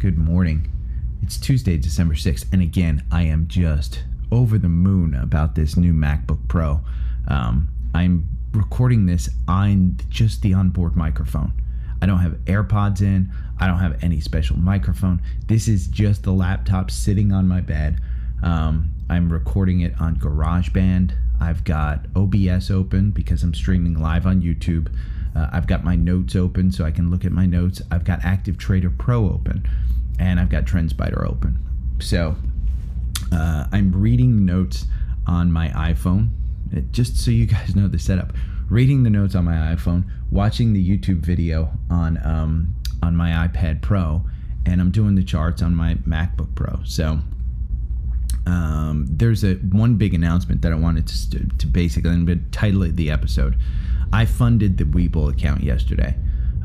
Good morning. It's Tuesday, December 6th, and again, I am just over the moon about this new MacBook Pro. Um, I'm recording this on just the onboard microphone. I don't have AirPods in, I don't have any special microphone. This is just the laptop sitting on my bed. Um, I'm recording it on GarageBand. I've got OBS open because I'm streaming live on YouTube. Uh, I've got my notes open so I can look at my notes. I've got Active Trader Pro open, and I've got TrendSpider open. So uh, I'm reading notes on my iPhone, it, just so you guys know the setup. Reading the notes on my iPhone, watching the YouTube video on um, on my iPad Pro, and I'm doing the charts on my MacBook Pro. So um, there's a one big announcement that I wanted to, to basically I'm going to title it the episode. I funded the Webull account yesterday.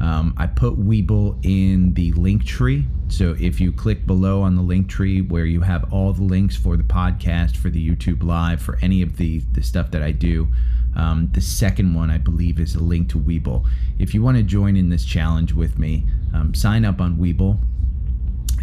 Um, I put Webull in the link tree. So if you click below on the link tree where you have all the links for the podcast, for the YouTube live, for any of the, the stuff that I do, um, the second one I believe is a link to Webull. If you want to join in this challenge with me, um, sign up on Webull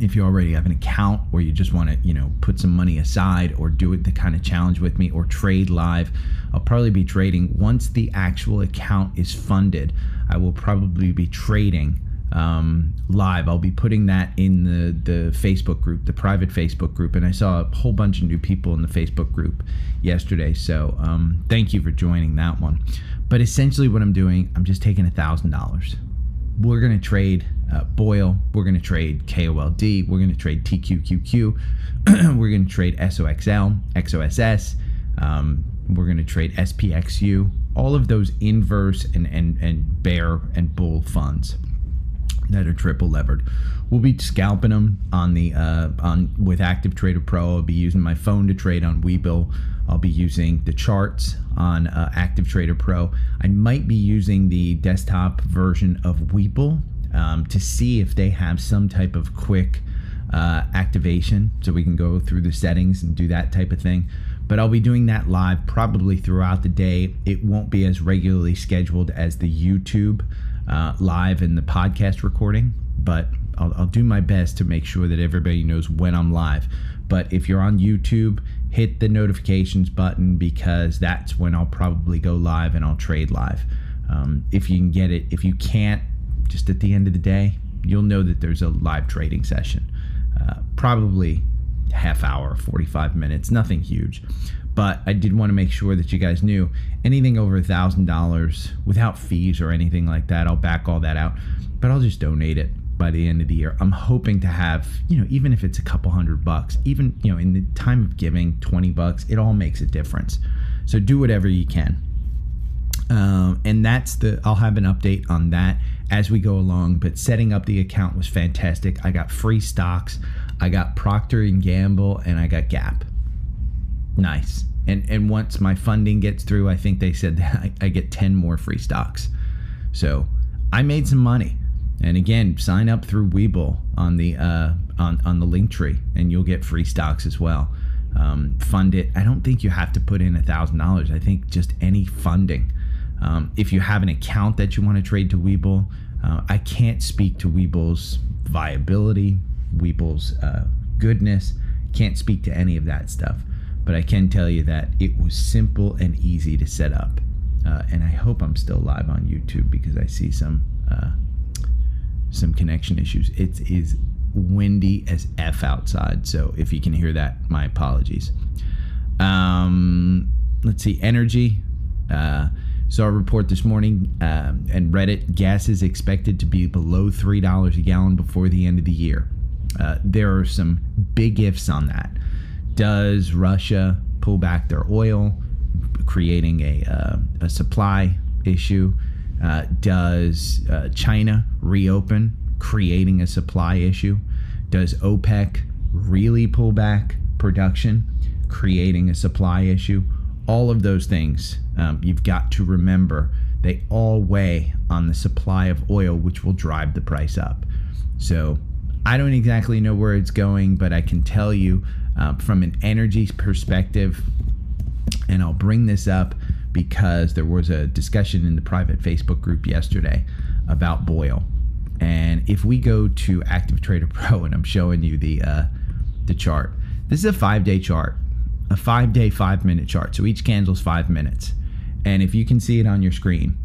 if you already have an account or you just want to you know put some money aside or do it the kind of challenge with me or trade live i'll probably be trading. Once the actual account is funded i will probably be trading um, live. I'll be putting that in the the facebook group the private facebook group and i saw a whole bunch of new people in the facebook group yesterday. So um, thank you for joining that one. But essentially what i'm doing i'm just taking a thousand dollars. We're going to trade uh, BOIL. We're going to trade KOLD. We're going to trade TQQQ. we're going to trade SOXL, SOXS. Um, we're going to trade SPXU. All of those inverse and, and, and bear and bull funds that are triple levered. We'll be scalping them on the uh, on with Active Trader Pro. I'll be using my phone to trade on Webull. I'll be using the charts on uh, Active Trader Pro. I might be using the desktop version of Webull um, to see if they have some type of quick uh, activation so we can go through the settings and do that type of thing. But I'll be doing that live probably throughout the day. It won't be as regularly scheduled as the YouTube uh, live and the podcast recording, but I'll, I'll do my best to make sure that everybody knows when I'm live. But if you're on YouTube, hit the notifications button because that's when I'll probably go live and I'll trade live. Um, if you can get it, if you can't, just at the end of the day, you'll know that there's a live trading session. Uh, probably half hour, 45 minutes, nothing huge. But I did want to make sure that you guys knew anything over a thousand dollars without fees or anything like that. I'll back all that out, but I'll just donate it by the end of the year. I'm hoping to have, you know, even if it's a couple hundred bucks, even, you know, in the time of giving 20 bucks, it all makes a difference. So do whatever you can. Um, and that's the, I'll have an update on that as we go along. But setting up the account was fantastic. I got free stocks, I got Procter and Gamble, and I got Gap. Nice. And and once my funding gets through, I think they said I, I get ten more free stocks. So I made some money. And again, sign up through Webull on the uh, on on the link tree, and you'll get free stocks as well. Um, fund it. I don't think you have to put in a thousand dollars. I think just any funding. Um, if you have an account that you want to trade to Webull, uh, I can't speak to Webull's viability, Webull's uh, goodness. Can't speak to any of that stuff, but I can tell you that it was simple and easy to set up. Uh, and I hope I'm still live on YouTube because I see some uh, some connection issues. It is windy as f outside, so if you can hear that, my apologies. Um, let's see, energy. Uh, Saw a report this morning um, and Reddit gas is expected to be below $3 a gallon before the end of the year. Uh, there are some big ifs on that. Does Russia pull back their oil, creating a, uh, a supply issue? Uh, does uh, China reopen, creating a supply issue? Does OPEC really pull back production, creating a supply issue? All of those things um, you've got to remember they all weigh on the supply of oil, which will drive the price up. So I don't exactly know where it's going, but I can tell you uh, from an energy perspective, and I'll bring this up because there was a discussion in the private Facebook group yesterday about BOIL. And if we go to Active Trader Pro, and I'm showing you the uh, the chart, this is a five day chart, a five day, five minute chart. So each candle's five minutes. And if you can see it on your screen,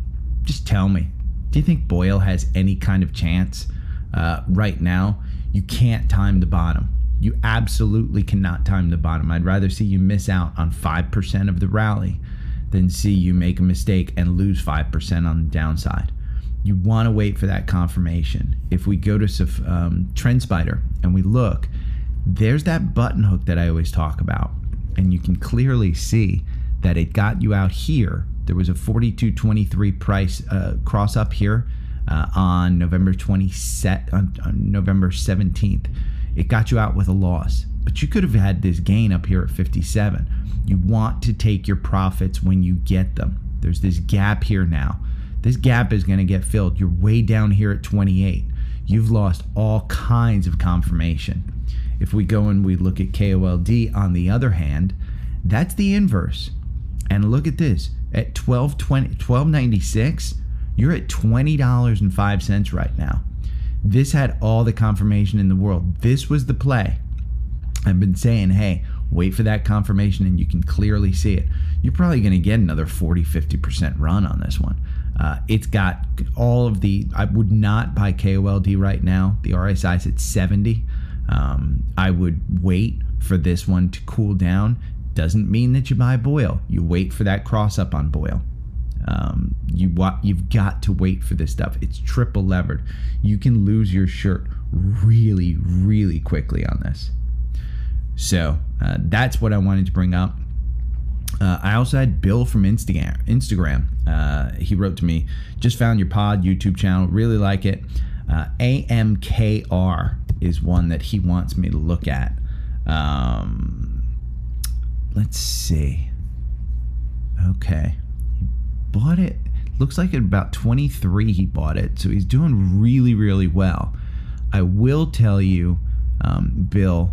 just tell me. Do you think BOIL has any kind of chance uh, right now? You can't time the bottom. You absolutely cannot time the bottom. I'd rather see you miss out on 5% of the rally than see you make a mistake and lose 5% on the downside. You want to wait for that confirmation. If we go to um, TrendSpider and we look, there's that button hook that I always talk about. And you can clearly see that it got you out here. There was a 42.23 price uh, cross up here uh, on November 20 set on, on November 17th. It got you out with a loss, but you could have had this gain up here at 57. You want to take your profits when you get them. There's this gap here now. This gap is going to get filled. You're way down here at 28. You've lost all kinds of confirmation. If we go and we look at KOLD on the other hand, that's the inverse. And look at this at 1220 1296 you're at $20.05 right now. This had all the confirmation in the world. This was the play. I've been saying, hey, wait for that confirmation and you can clearly see it. You're probably going to get another 40, 50% run on this one. Uh, it's got all of the, I would not buy KOLD right now. The RSI is at 70. Um, I would wait for this one to cool down doesn't mean that you buy BOIL. You wait for that cross up on BOIL. Um, you you've got to wait for this stuff. It's triple levered. You can lose your shirt really, really quickly on this. So uh, that's what I wanted to bring up. Uh, I also had Bill from Instagram. Instagram. Uh, he wrote to me, just found your pod YouTube channel. Really like it. Uh, AMKR is one that he wants me to look at. Um, let's see. Okay. He bought it. Looks like at about 23 he bought it. So he's doing really, really well. I will tell you, um, Bill,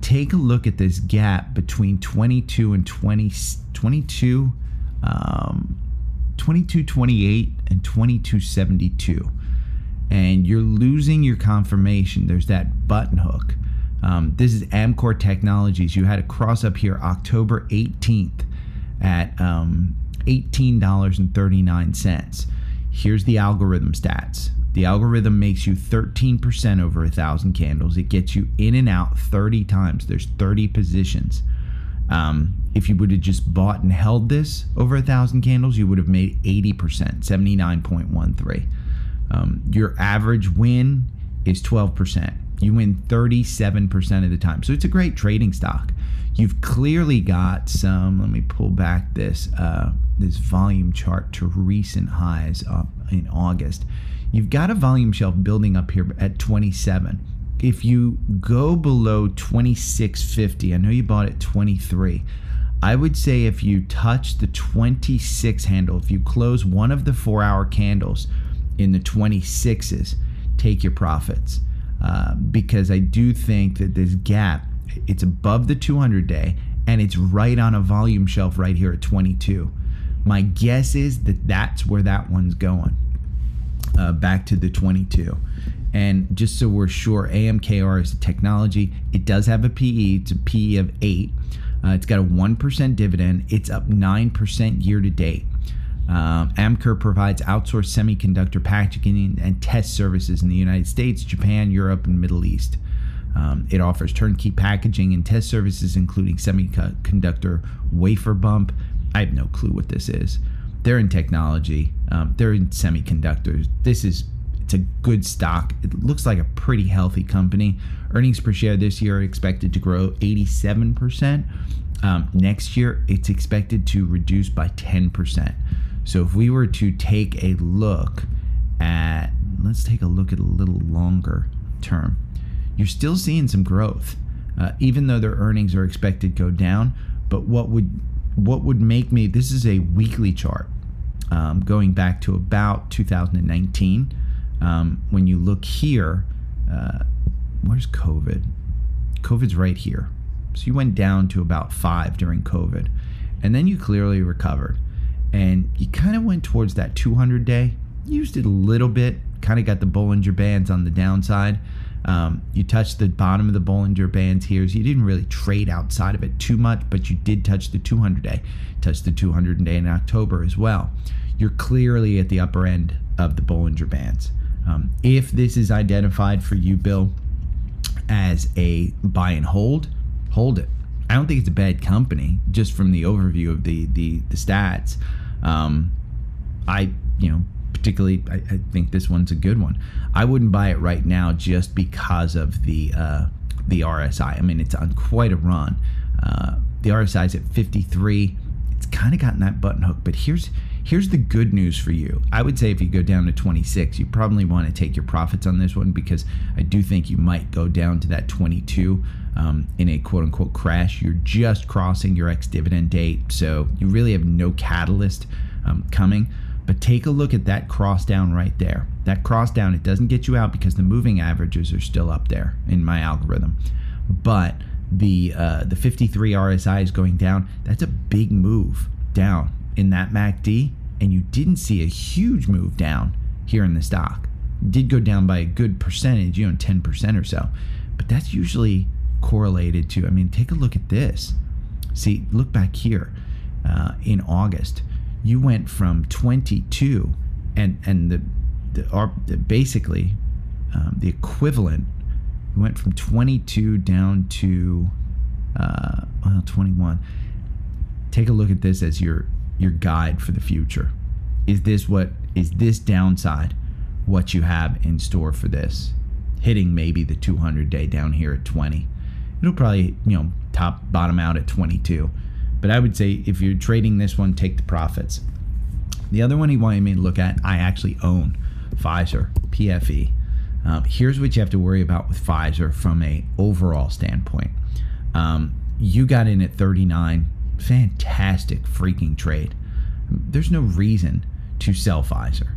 take a look at this gap between 22 and 20, 22, um, 22, 28 and 22, 72. And you're losing your confirmation. There's that button hook. Um, this is Amkor Technologies. You had a cross up here October 18th at um, $18.39. Here's the algorithm stats. The algorithm makes you 13% over a thousand candles. It gets you in and out 30 times. There's 30 positions. Um, if you would have just bought and held this over a thousand candles, you would have made 80%, 79.13. Um, your average win is 12%. You win 37% of the time. So it's a great trading stock. You've clearly got some, let me pull back this uh, this volume chart to recent highs up in August. You've got a volume shelf building up here at 27. If you go below 2650, I know you bought at 23. I would say if you touch the 26 handle, if you close one of the four hour candles in the 26s, take your profits. Uh, because I do think that this gap, it's above the 200 day and it's right on a volume shelf right here at 22. My guess is that that's where that one's going. Uh, back to the 22. And just so we're sure, AMKR is a technology. It does have a PE. It's a PE of 8. Uh, it's got a 1% dividend. It's up 9% year to date. Um, Amkor provides outsourced semiconductor packaging and test services in the United States, Japan, Europe, and Middle East. Um, it offers turnkey packaging and test services, including semiconductor wafer bump. I have no clue what this is. They're in technology. Um, they're in semiconductors. This is it's a good stock. It looks like a pretty healthy company. Earnings per share this year are expected to grow 87%. Um, next year, it's expected to reduce by 10%. So if we were to take a look at, let's take a look at a little longer term, you're still seeing some growth, uh, even though their earnings are expected to go down. But what would what would make me this is a weekly chart um, going back to about 2019. Um, when you look here, uh, where's COVID? COVID's right here. So you went down to about five during COVID, and then you clearly recovered, and you kind of went towards that 200 day. Used it a little bit, kind of got the Bollinger Bands on the downside. Um, you touched the bottom of the Bollinger Bands here. So you didn't really trade outside of it too much, but you did touch the 200 day, touched the 200 day in October as well. You're clearly at the upper end of the Bollinger Bands. Um, if this is identified for you, Bill, as a buy and hold, hold it. I don't think it's a bad company, just from the overview of the the, the stats. Um, I you know particularly I, I, think this one's a good one. I wouldn't buy it right now just because of the uh, the RSI. I mean, it's on quite a run. Uh, the RSI is at 53. It's kind of gotten that button hook, but here's here's the good news for you. I would say if you go down to 26, you probably want to take your profits on this one because I do think you might go down to that 22 um, in a quote unquote crash. You're just crossing your ex dividend date, so you really have no catalyst um, coming. But take a look at that cross down right there. That cross down, it doesn't get you out because the moving averages are still up there in my algorithm. But the uh, the 53 RSI is going down. That's a big move down in that MACD, and you didn't see a huge move down here in the stock. It did go down by a good percentage, you know, 10% or so. But that's usually correlated to, I mean, take a look at this. See, look back here uh, in August. You went from 22, and and the, the, the basically um, the equivalent went from 22 down to uh, well 21. Take a look at this as your your guide for the future. Is this what is this downside what you have in store for this? Hitting maybe the 200 day down here at 20. It'll probably, you know, top bottom out at 22. But I would say if you're trading this one, take the profits. The other one he wanted me to look at, I actually own Pfizer, PFE. Um, here's what you have to worry about with Pfizer from a overall standpoint. Um, you got in at 39 fantastic freaking trade. There's no reason to sell Pfizer.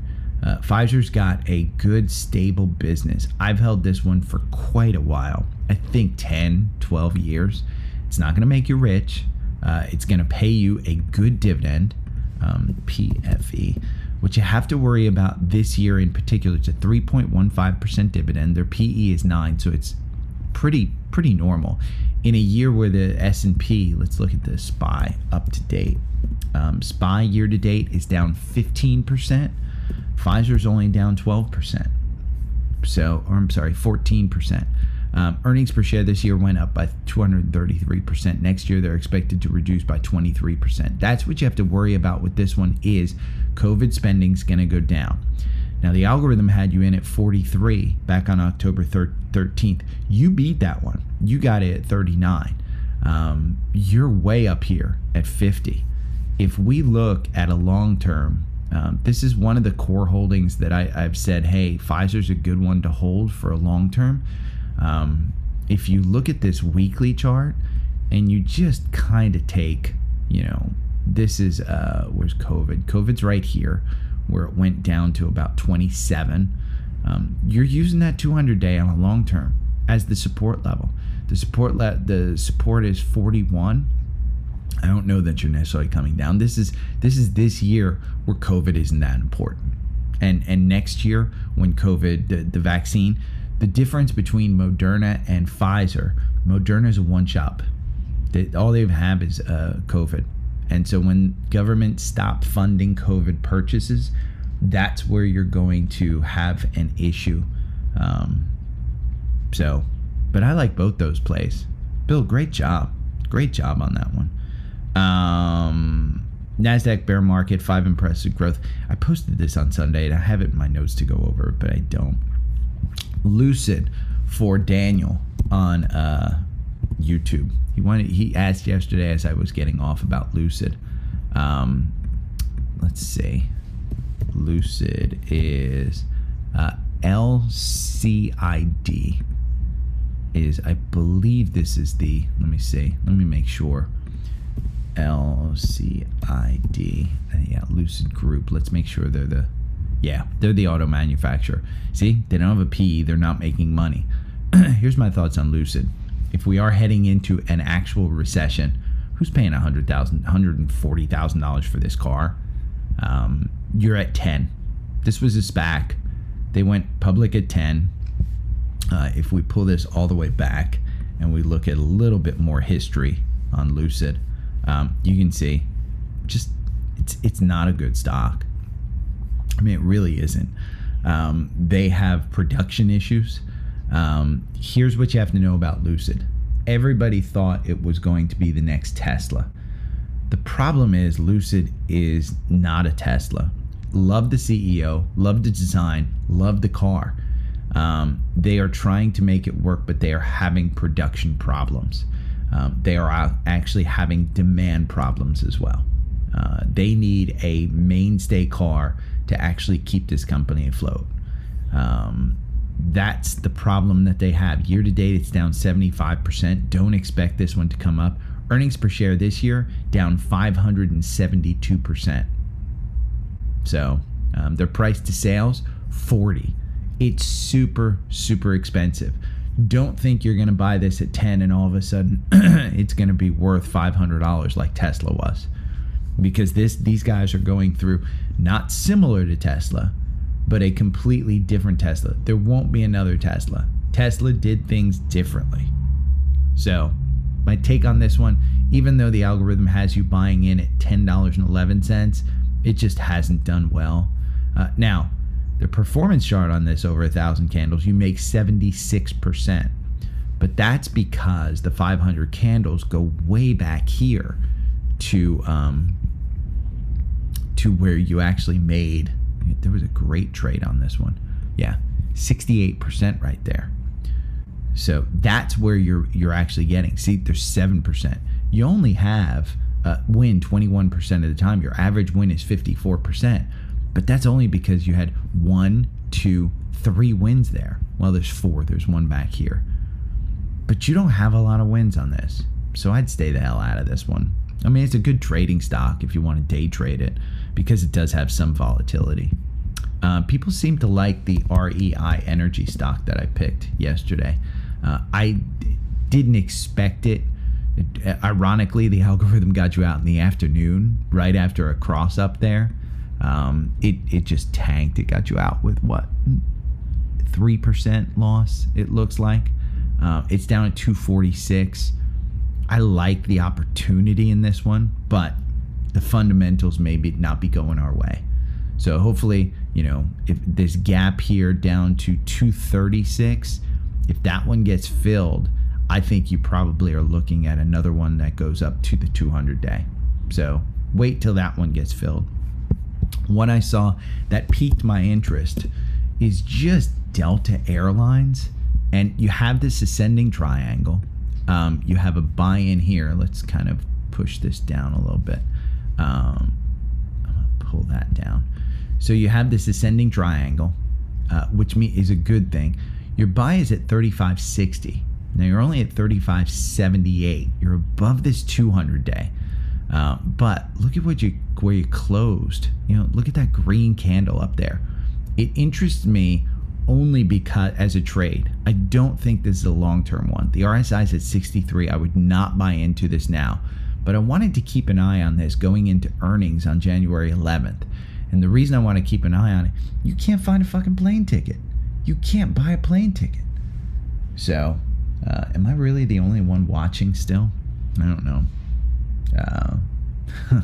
Uh, Pfizer's got a good, stable business. I've held this one for quite a while. I think 10, 12 years. It's not going to make you rich. Uh, it's going to pay you a good dividend, um, PFE. What you have to worry about this year in particular, it's a 3.15% dividend. Their PE is 9, so it's pretty pretty normal in a year where the S&P, let's look at the SPY up to date. Um, SPY year to date is down 15%. Pfizer's only down 12%. So, or I'm sorry, 14%. Um, earnings per share this year went up by 233%. Next year, they're expected to reduce by 23%. That's what you have to worry about with this one is COVID spending is going to go down. Now, the algorithm had you in at 43 back on October 13th. You beat that one. You got it at 39. Um, you're way up here at 50. If we look at a long term, um, this is one of the core holdings that I, have said, hey, Pfizer's a good one to hold for a long term. Um, if you look at this weekly chart and you just kind of take, you know, this is, uh, where's COVID? COVID's right here where it went down to about 27. Um, you're using that 200 day on a long term as the support level. The support le- the support is 41. I don't know that you're necessarily coming down. This is this is this year where COVID isn't that important, and and next year when COVID the, the vaccine, the difference between Moderna and Pfizer, Moderna is a one shop. They, all they have is uh, COVID. And so when government stop funding COVID purchases, that's where you're going to have an issue. Um, so, but I like both those plays. Bill, great job. Great job on that one. Um, NASDAQ bear market, five impressive growth. I posted this on Sunday and I have it in my notes to go over, but I don't. Lucid for Daniel on uh, YouTube. He wanted he asked yesterday as I was getting off about Lucid. Um, let's see. Lucid is uh, LCID. Is I believe this is the. Let me see. Let me make sure. LCID. Uh, yeah, Lucid Group. Let's make sure they're the. Yeah, they're the auto manufacturer. See, they don't have a PE. They're not making money. Here's my thoughts on Lucid. If we are heading into an actual recession, who's paying $100,000, $140,000 for this car? Um, you're at 10. This was a SPAC. They went public at 10. Uh, if we pull this all the way back and we look at a little bit more history on Lucid, um, you can see just it's it's not a good stock. I mean, it really isn't. Um, they have production issues. Um, here's what you have to know about Lucid. Everybody thought it was going to be the next Tesla. The problem is Lucid is not a Tesla. Love the CEO, love the design, love the car. Um, they are trying to make it work, but they are having production problems. Um, they are actually having demand problems as well. Uh, they need a mainstay car to actually keep this company afloat. Um, that's the problem that they have. Year to date, it's down 75%. Don't expect this one to come up. Earnings per share this year down 572%. So um, their price to sales 40. It's super super expensive. Don't think you're going to buy this at 10 and all of a sudden it's going to be worth $500 like Tesla was. Because this these guys are going through not similar to Tesla, but a completely different Tesla. There won't be another Tesla. Tesla did things differently. So, my take on this one, even though the algorithm has you buying in at $10.11, it just hasn't done well. Uh, now, the performance chart on this over a thousand candles, you make 76%. But that's because the 500 candles go way back here to um, to where you actually made. There was a great trade on this one. Yeah, 68% right there. So that's where you're you're actually getting. See, there's seven percent. You only have uh, win 21% of the time. Your average win is 54%, but that's only because you had one, two, three wins there. Well, there's four. There's one back here, but you don't have a lot of wins on this. So I'd stay the hell out of this one. I mean, it's a good trading stock if you want to day trade it because it does have some volatility. Uh, people seem to like the REI energy stock that I picked yesterday. Uh, I d- didn't expect it. it. Ironically, the algorithm got you out in the afternoon, right after a cross up there. Um, it it just tanked. It got you out with what three percent loss. It looks like uh, it's down at two forty six. I like the opportunity in this one, but the fundamentals may be not be going our way. So hopefully, you know, if this gap here down to 236 if that one gets filled, I think you probably are looking at another one that goes up to the 200 day. So wait till that one gets filled. One I saw that piqued my interest is just Delta Airlines. And you have this ascending triangle. Um, you have a buy in here. Let's kind of push this down a little bit. Um, I'm to pull that down. So you have this ascending triangle, uh, which is a good thing. Your buy is at 35.60. Now you're only at 35.78. You're above this 200 day. Uh, but look at what you where you closed. You know, look at that green candle up there. It interests me only because as a trade. I don't think this is a long-term one. The RSI is at 63. I would not buy into this now. But I wanted to keep an eye on this going into earnings on January 11th. And the reason I want to keep an eye on it, you can't find a fucking plane ticket you can't buy a plane ticket. So, uh, am I really the only one watching still? I don't know. Uh,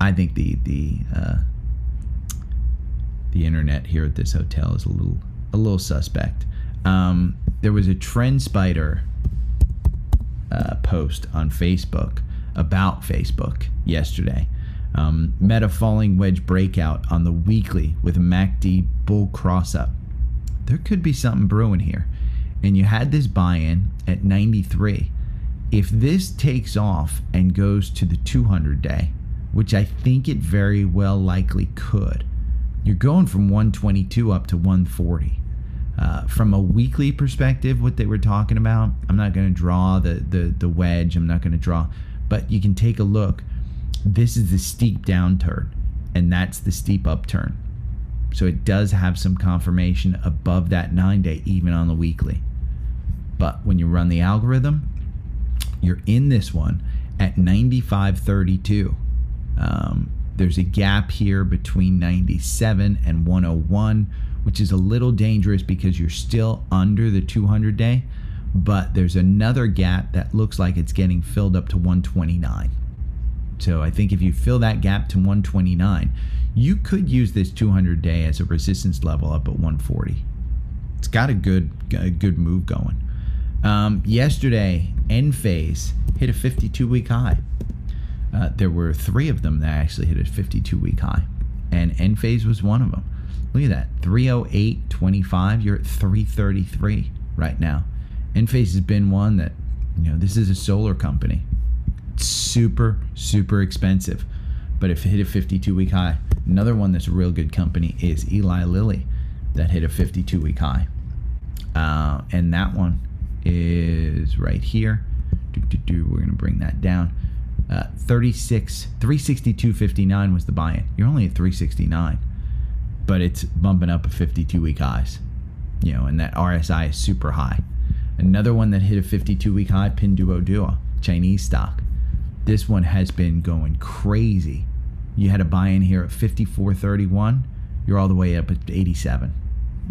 I think the the uh, the internet here at this hotel is a little a little suspect. Um, there was a TrendSpider uh, post on Facebook about Facebook yesterday. Um, Meta falling wedge breakout on the weekly with MACD bull cross up there could be something brewing here. And you had this buy in at 93. If this takes off and goes to the 200 day, which I think it very well likely could. You're going from 122 up to 140. Uh, from a weekly perspective, what they were talking about, I'm not going to draw the, the, the wedge, I'm not going to draw, but you can take a look. This is the steep downturn, and that's the steep upturn. So it does have some confirmation above that nine day, even on the weekly. But when you run the algorithm, you're in this one at 95.32. Um, there's a gap here between 97 and 101, which is a little dangerous because you're still under the 200 day. But there's another gap that looks like it's getting filled up to 129. So I think if you fill that gap to 129, you could use this 200 day as a resistance level up at 140. It's got a good a good move going. Um, yesterday, Enphase hit a 52 week high. Uh, there were three of them that actually hit a 52 week high, and Enphase was one of them. Look at that 308.25. You're at 333 right now. Enphase has been one that, you know, this is a solar company. It's super, super expensive, but if it hit a 52 week high, another one that's a real good company is Eli Lilly that hit a 52 week high. Uh, and that one is right here. Do, do, do. We're going to bring that down. Uh, 36, 362.59 was the buy-in. You're only at 369, but it's bumping up a 52 week highs. You know, and that RSI is super high. Another one that hit a 52 week high, Pinduoduo, Chinese stock. This one has been going crazy. You had a buy-in here at 54.31. You're all the way up at 87.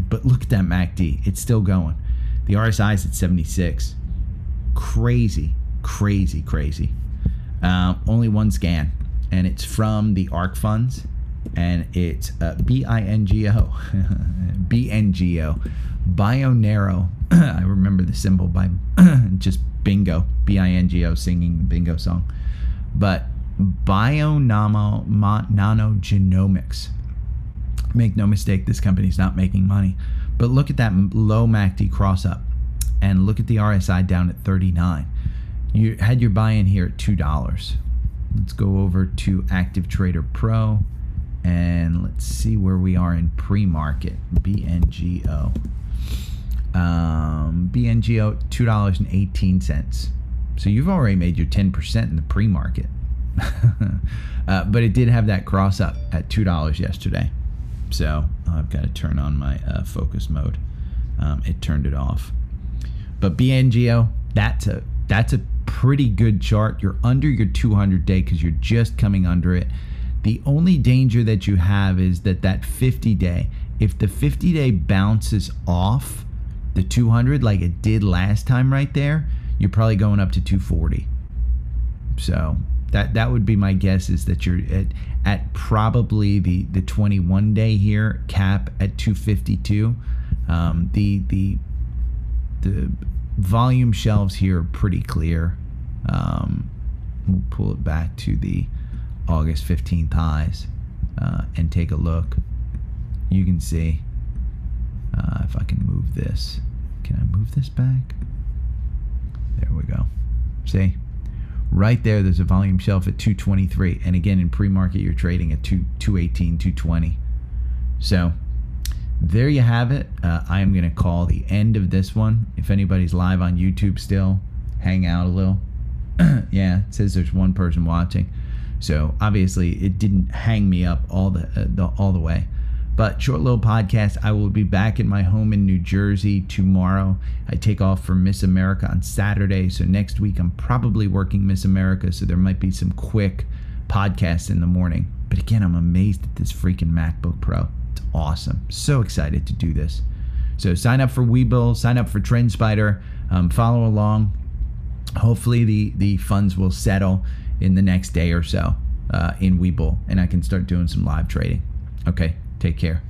But look at that MACD. It's still going. The RSI is at 76. Crazy, crazy, crazy. Uh, only one scan, and it's from the ARK funds, and it's uh, Bionano. I remember the symbol by just bingo, B I N G O, singing bingo song. But Bionano Nanogenomics. Make no mistake, this company's not making money. But look at that low MACD cross up and look at the RSI down at 39. You had your buy in here at $2. Let's go over to Active Trader Pro and let's see where we are in pre market. BNGO. Um, BNGO, $2.18. So you've already made your 10% in the pre market. uh, but it did have that cross up at $2 yesterday. So I've got to turn on my uh, focus mode. Um, it turned it off. But BNGO, that's a that's a pretty good chart. You're under your 200 day because you're just coming under it. The only danger that you have is that that 50 day, if the 50 day bounces off the 200 like it did last time right there, you're probably going up to 240. So that that would be my guess is that you're at at probably the the 21 day here cap at 252. Um, the the the volume shelves here are pretty clear. Um, we'll pull it back to the August 15th highs uh, and take a look. You can see uh, if I can move this. Can I move this back? There we go. See? Right there, there's a volume shelf at 223. And again, in pre market, you're trading at 2, 218, 220. So there you have it. Uh, I am going to call the end of this one. If anybody's live on YouTube still, hang out a little. yeah, it says there's one person watching. So obviously, it didn't hang me up all the, uh, the all the way. But short little podcast. I will be back at my home in New Jersey tomorrow. I take off for Miss America on Saturday. So next week I'm probably working Miss America. So there might be some quick podcasts in the morning. But again, I'm amazed at this freaking MacBook Pro. It's awesome. So excited to do this. So sign up for Webull, sign up for TrendSpider, um, follow along. Hopefully the the funds will settle in the next day or so uh, in Webull, and I can start doing some live trading. Okay, Take care.